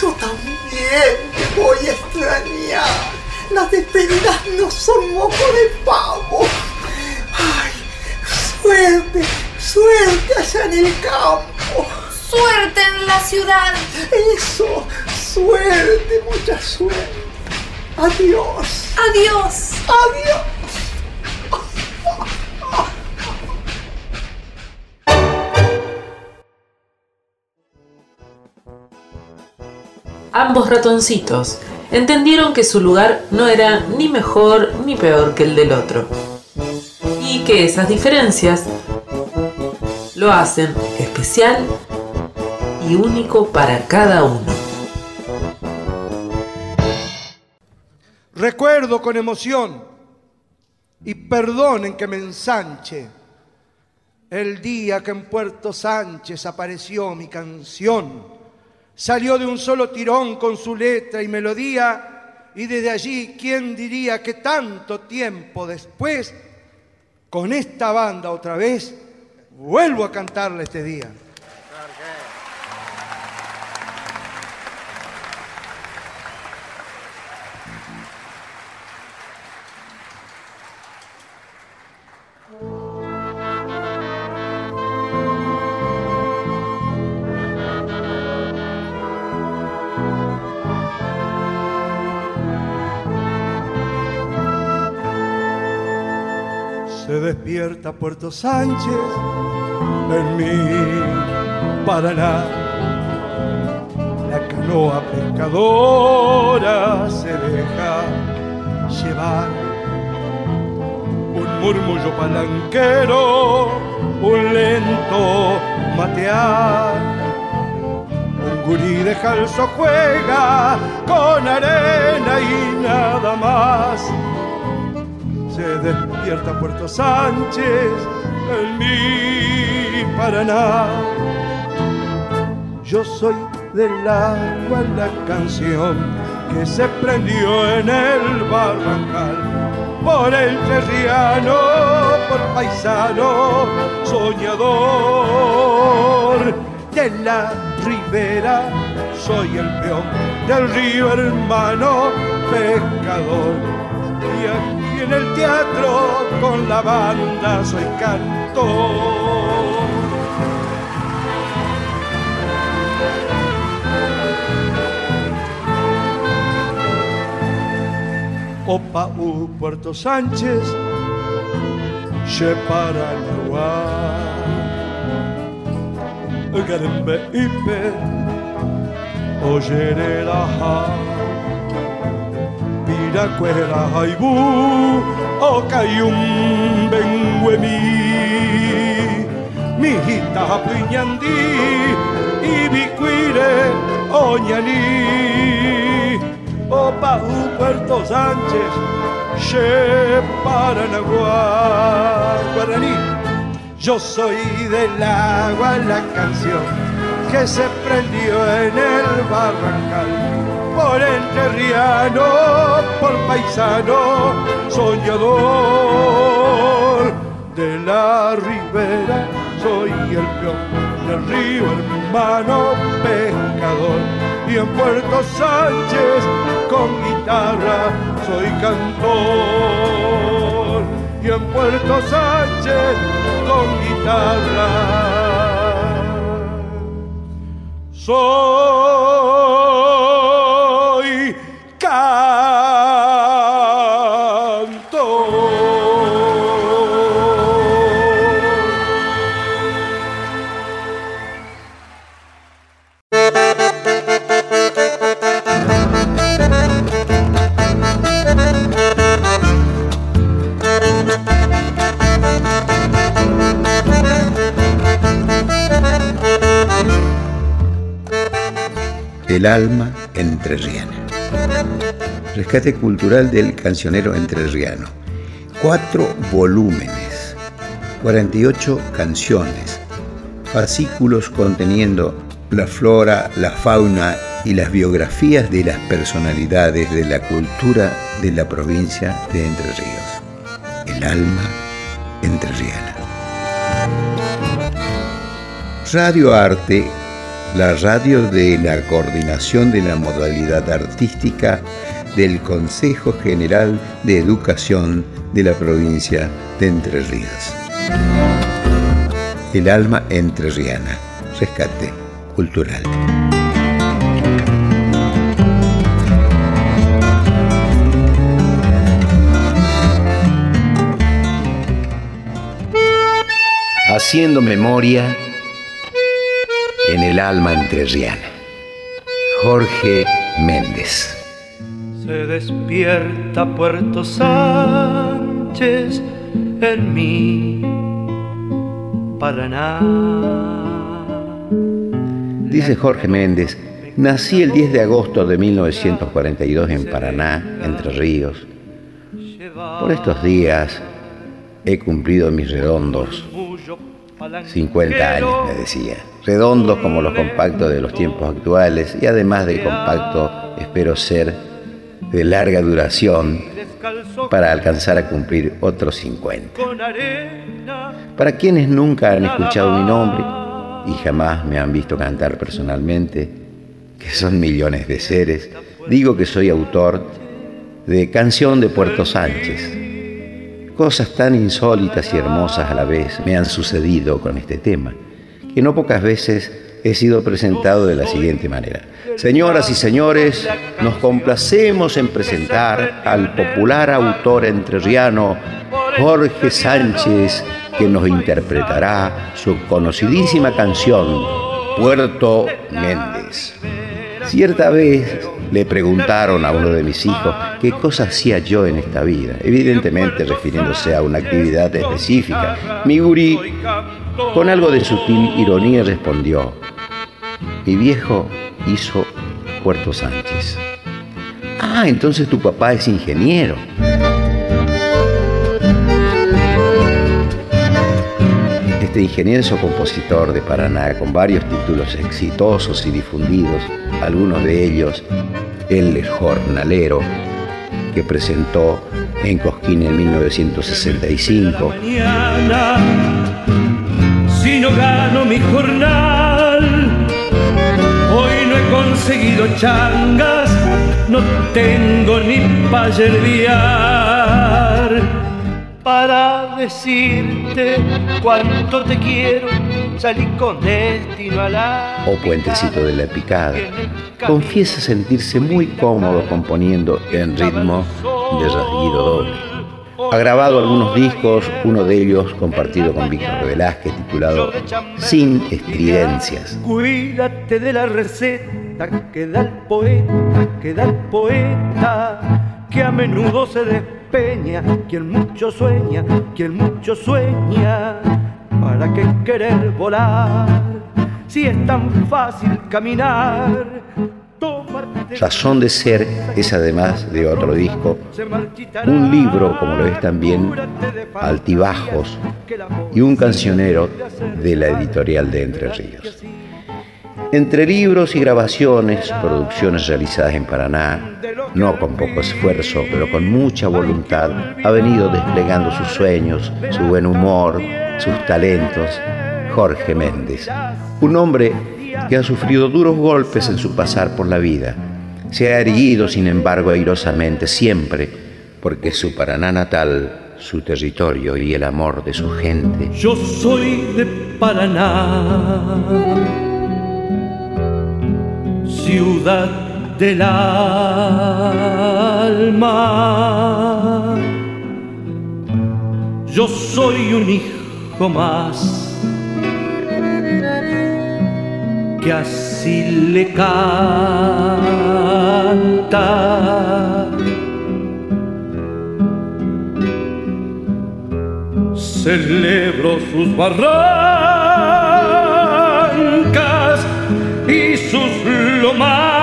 Speaker 17: Yo también te voy a extrañar. Las despedidas no son moco de pavo. ¡Ay! ¡Suerte! ¡Suerte allá en el campo!
Speaker 16: Suerte en la ciudad.
Speaker 17: Eso, suerte, mucha suerte. Adiós.
Speaker 16: Adiós.
Speaker 17: Adiós.
Speaker 15: Ambos ratoncitos entendieron que su lugar no era ni mejor ni peor que el del otro. Y que esas diferencias lo hacen especial y único para cada uno.
Speaker 18: Recuerdo con emoción y perdonen que me ensanche el día que en Puerto Sánchez apareció mi canción. Salió de un solo tirón con su letra y melodía y desde allí, ¿quién diría que tanto tiempo después, con esta banda otra vez, vuelvo a cantarla este día? Puerto Sánchez en mi Paraná. La canoa pescadora se deja llevar. Un murmullo palanquero, un lento matear. Un gurí de jalzo juega con arena y nada más se despierta Puerto Sánchez en mi Paraná. Yo soy del agua la canción que se prendió en el barrancal por el terriano, por paisano, soñador de la ribera. Soy el peón del río hermano, pescador. Y aquí en el teatro con la banda soy cantor. Opa U Puerto Sánchez, Sheparanagua, Garembe Ipe, Oyereraha, Piracuera Haibú, Ocayum Benguemi, Mijita Piñandí, Ibicuire, Oñaní. Opa U Puerto Sánchez, Che Paranaguá, Guaraní. Yo soy del agua la canción que se prendió en el barrancal. Por enterriano, por paisano, soñador de la ribera, soy el peón del río, hermano pescador y en Puerto Sánchez con guitarra soy cantor. Y en Puerto Sánchez con guitarra soy
Speaker 19: El alma entrerriana. Rescate cultural del cancionero entrerriano. Cuatro volúmenes, 48 canciones, fascículos conteniendo la flora, la fauna y las biografías de las personalidades de la cultura de la provincia de Entre Ríos. El alma entrerriana. Radio Arte la radio de la coordinación de la modalidad artística del Consejo General de Educación de la provincia de Entre Ríos. El alma entrerriana. Rescate cultural. Haciendo memoria en el alma entrerriana. Jorge Méndez.
Speaker 18: Se despierta Puerto Sánchez en mi Paraná.
Speaker 19: Dice Jorge Méndez, nací el 10 de agosto de 1942 en Paraná, Entre Ríos. Por estos días he cumplido mis redondos 50 años, me decía. Redondos como los compactos de los tiempos actuales y además de compacto espero ser de larga duración para alcanzar a cumplir otros 50. Para quienes nunca han escuchado mi nombre y jamás me han visto cantar personalmente, que son millones de seres, digo que soy autor de Canción de Puerto Sánchez. Cosas tan insólitas y hermosas a la vez me han sucedido con este tema, que no pocas veces he sido presentado de la siguiente manera. Señoras y señores, nos complacemos en presentar al popular autor entrerriano Jorge Sánchez que nos interpretará su conocidísima canción, Puerto Méndez. Cierta vez le preguntaron a uno de mis hijos qué cosa hacía yo en esta vida, evidentemente refiriéndose a una actividad específica. Mi gurí, con algo de sutil ironía, respondió, mi viejo hizo Puerto Sánchez. Ah, entonces tu papá es ingeniero. Este ingenioso compositor de Paraná, con varios títulos exitosos y difundidos, algunos de ellos El Jornalero, que presentó en Cosquín en 1965.
Speaker 20: Si no gano mi jornal, hoy no he conseguido changas, no tengo ni para yerbiar. Para decirte cuánto te quiero, salí con destino a la.
Speaker 19: o Puentecito de la Picada, confiesa sentirse muy cómodo componiendo en ritmo de rasguido doble. Ha grabado algunos discos, uno de ellos compartido con Víctor Velázquez titulado Sin estridencias.
Speaker 20: Cuídate de la receta que da el poeta, que da el poeta, que a menudo se despeña, quien mucho sueña, quien mucho sueña, ¿para qué querer volar? Si es tan fácil caminar,
Speaker 19: Razón de ser es además de otro disco, un libro, como lo es también Altibajos, y un cancionero de la editorial de Entre Ríos. Entre libros y grabaciones, producciones realizadas en Paraná, no con poco esfuerzo, pero con mucha voluntad, ha venido desplegando sus sueños, su buen humor, sus talentos, Jorge Méndez, un hombre que ha sufrido duros golpes en su pasar por la vida. Se ha erguido, sin embargo, airosamente siempre, porque su Paraná natal, su territorio y el amor de su gente.
Speaker 20: Yo soy de Paraná, ciudad del alma. Yo soy un hijo más que así le canta. Celebro sus barrancas y sus lomadas,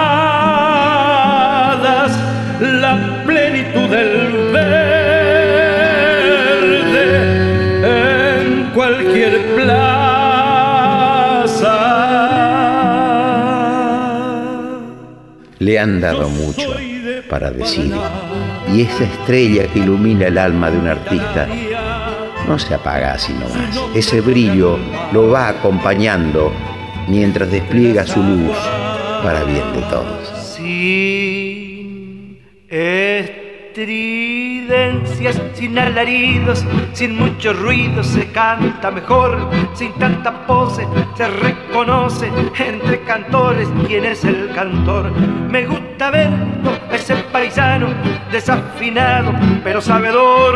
Speaker 19: han dado mucho para decir, y esa estrella que ilumina el alma de un artista no se apaga así nomás. Ese brillo lo va acompañando mientras despliega su luz para bien de todos.
Speaker 20: Sin sin alaridos, sin mucho ruido se canta mejor, sin tanta pose se reconoce entre cantores quién es el cantor. Me gusta verlo, ese paisano desafinado, pero sabedor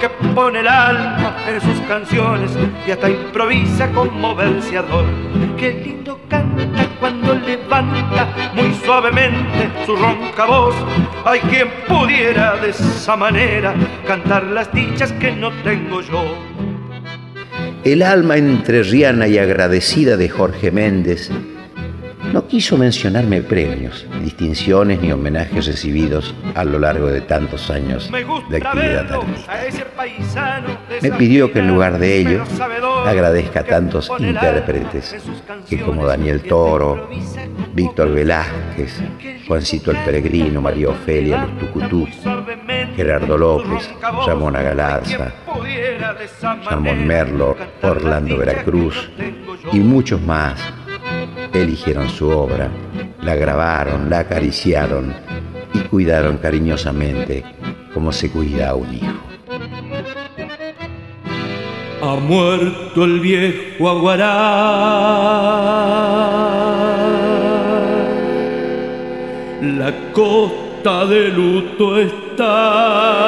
Speaker 20: que pone el alma en sus canciones y hasta improvisa como verseador. Qué lindo canta cuando levanta muy suavemente su ronca voz. Hay quien pudiera de esa manera cantar las dichas que no tengo yo.
Speaker 19: El alma entrerriana y agradecida de Jorge Méndez no quiso mencionarme premios, distinciones ni homenajes recibidos a lo largo de tantos años de actividad artística. Me pidió que en lugar de ello agradezca a tantos intérpretes que como Daniel Toro, Víctor Velázquez, Juancito el Peregrino, María Ofelia, Los Tucutú, Gerardo López, Ramona Galarza, Ramón Merlo, Orlando Veracruz y muchos más eligieron su obra, la grabaron, la acariciaron y cuidaron cariñosamente como se cuida a un hijo.
Speaker 20: Ha muerto el viejo Aguará. La costa de luto está.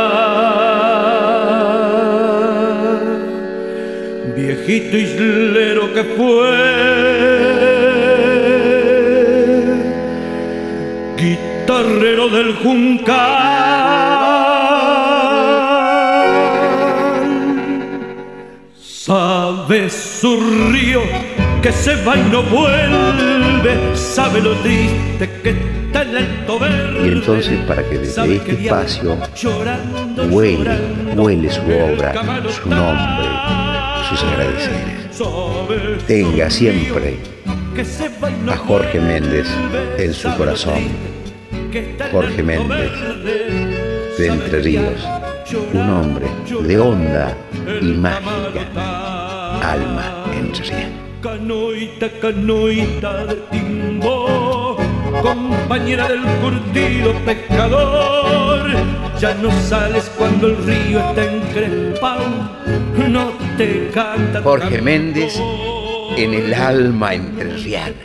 Speaker 20: viejito islero que fue, guitarrero del Juncal, sabe su río que se va y no vuelve, sabe lo triste que está el alto verde.
Speaker 8: Y entonces para que desde este espacio huele, huele su obra, su nombre, sus agradeceres. Tenga siempre a Jorge Méndez en su corazón. Jorge Méndez de Entre Ríos, un hombre de honda y mágica alma entrerriana.
Speaker 20: Canoita, canoita de timbo, compañera del curtido pescador. Ya no sales cuando el río está encrespado, no te canta.
Speaker 8: Jorge Méndez en el alma entrerriana.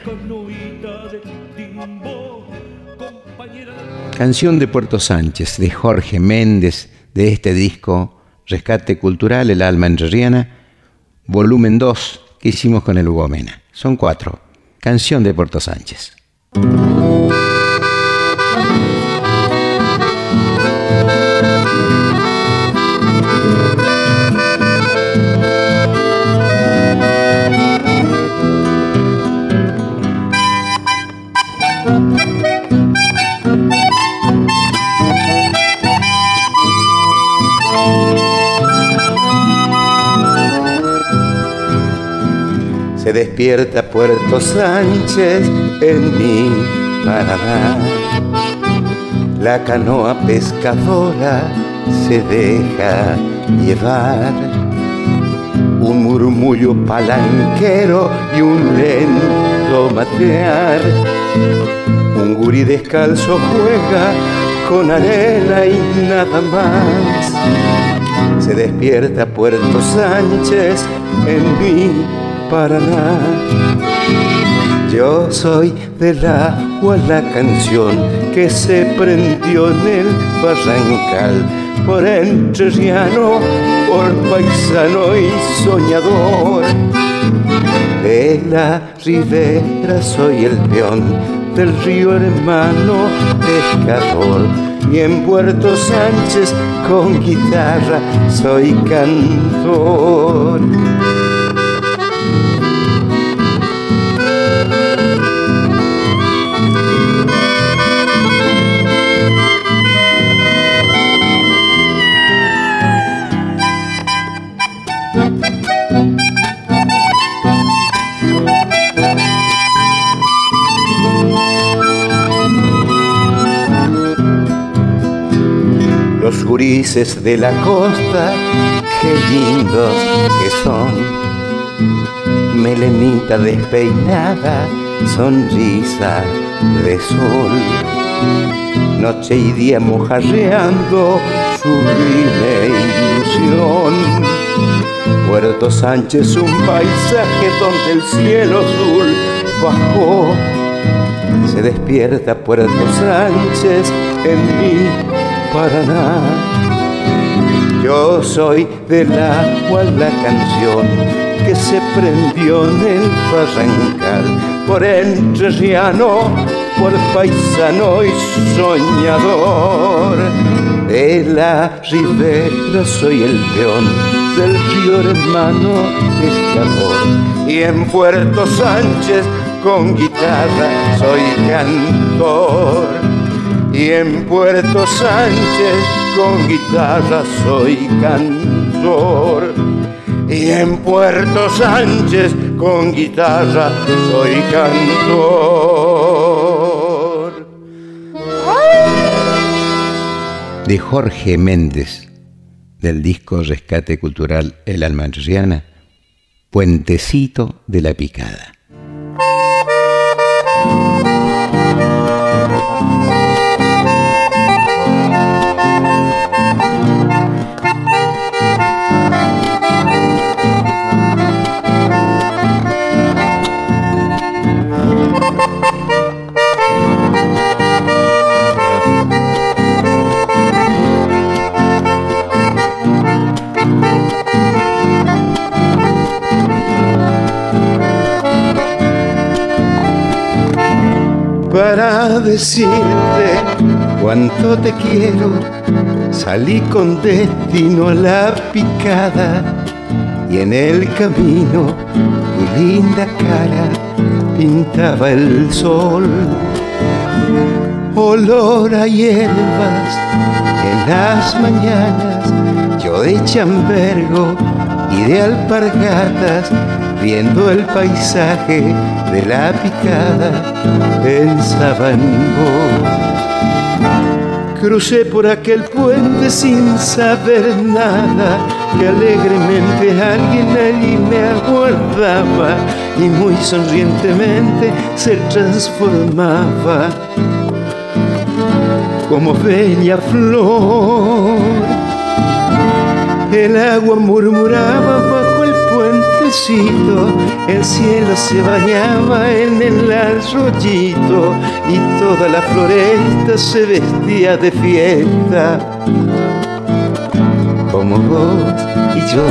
Speaker 8: Canción de Puerto Sánchez de Jorge Méndez de este disco Rescate Cultural, el alma entrerriana, volumen 2 que hicimos con el Hugo Mena. Son cuatro. Canción de Puerto Sánchez. Se despierta Puerto Sánchez en mi Paraná. La canoa pescadora se deja llevar. Un murmullo palanquero y un lento matear. Un gurí descalzo juega con arena y nada más. Se despierta Puerto Sánchez en mi Paraná. Yo soy del agua la canción que se prendió en el barrancal por entrerriano, por paisano y soñador. De la ribera soy el peón del río hermano pescador y en Puerto Sánchez con guitarra soy cantor. De la costa, qué lindos que son. Melenita despeinada, sonrisa de sol. Noche y día mojarreando, sublime ilusión. Puerto Sánchez, un paisaje donde el cielo azul bajó. Se despierta Puerto Sánchez en mí Paraná. Yo soy del agua la canción que se prendió en el barrancal por entrerriano, por paisano y soñador. De la ribera soy el peón del río hermano pescador y en Puerto Sánchez con guitarra soy cantor y en Puerto Sánchez con guitarra soy cantor. Y en Puerto Sánchez con guitarra soy cantor. De Jorge Méndez, del disco Rescate Cultural El Alma Entrerriana, Puentecito de la Picada. Para decirte cuánto te quiero. Salí con destino a la picada y en el camino tu linda cara pintaba el sol. Olor a hierbas en las mañanas, yo de chambergo y de alpargatas, viendo el paisaje de la picada, en vos. Crucé por aquel puente sin saber nada, que alegremente alguien allí me aguardaba y muy sonrientemente se transformaba como bella flor. El agua murmuraba el cielo se bañaba en el arroyito y toda la floresta se vestía de fiesta, como vos y yo.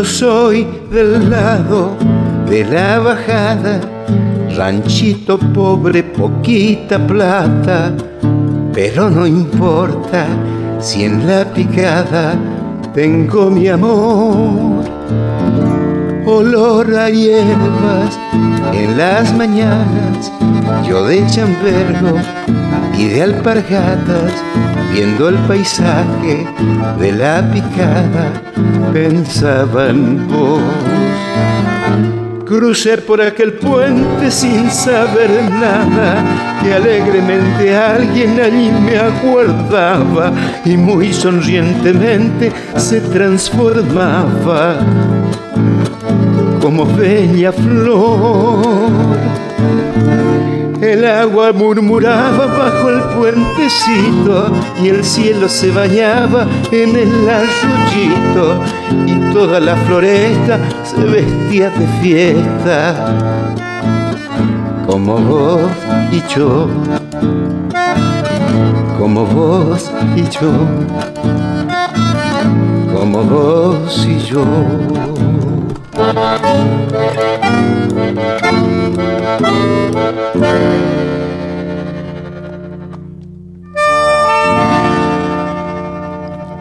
Speaker 8: Yo soy del lado de la bajada, ranchito pobre, poquita plata, pero no importa si en la picada tengo mi amor. Olor a hierbas en las mañanas, yo de chambergo y de alpargatas, viendo el paisaje de la picada, pensaba en vos. Crucé por aquel puente sin saber nada, que alegremente alguien allí me aguardaba y muy sonrientemente se transformaba como bella flor. El agua murmuraba bajo el puentecito y el cielo se bañaba en el arroyito y toda la floresta se vestía de fiesta. Como vos y yo, como vos y yo, como vos y yo.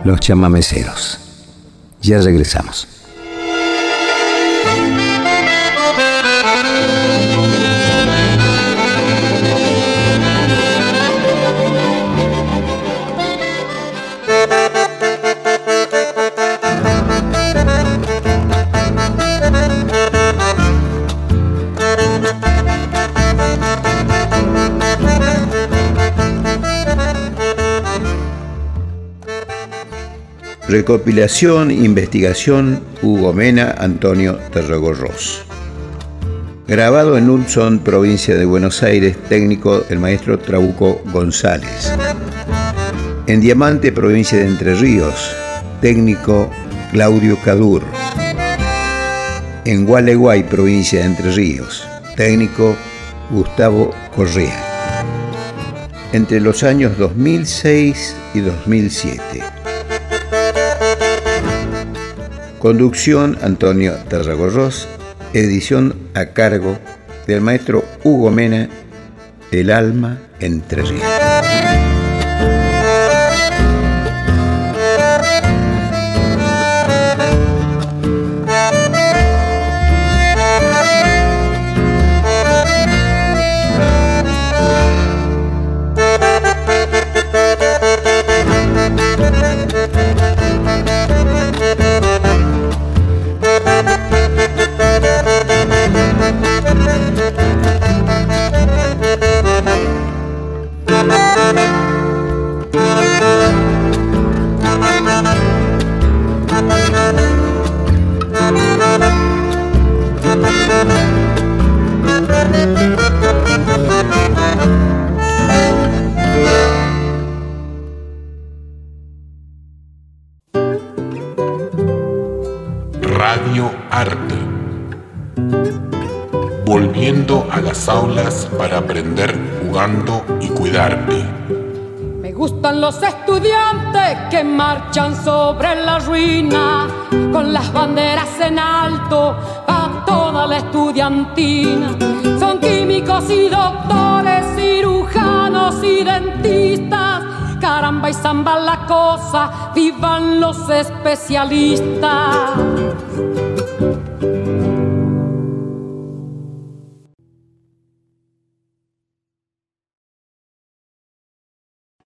Speaker 19: Los chamameceros. Ya regresamos. Recopilación, investigación, Hugo Mena, Antonio Terragorros. Grabado en Ulson, provincia de Buenos Aires, técnico el maestro Trabuco González. En Diamante, provincia de Entre Ríos, técnico Claudio Cadur. En Gualeguay, provincia de Entre Ríos, técnico Gustavo Correa. Entre los años 2006 y 2007. Conducción Antonio Tarragorros, edición a cargo del maestro Hugo Mena, El alma entre ríos.
Speaker 21: Con las banderas en alto a toda la estudiantina. Son químicos y doctores, cirujanos y dentistas. Caramba y zamba la cosa, vivan los especialistas.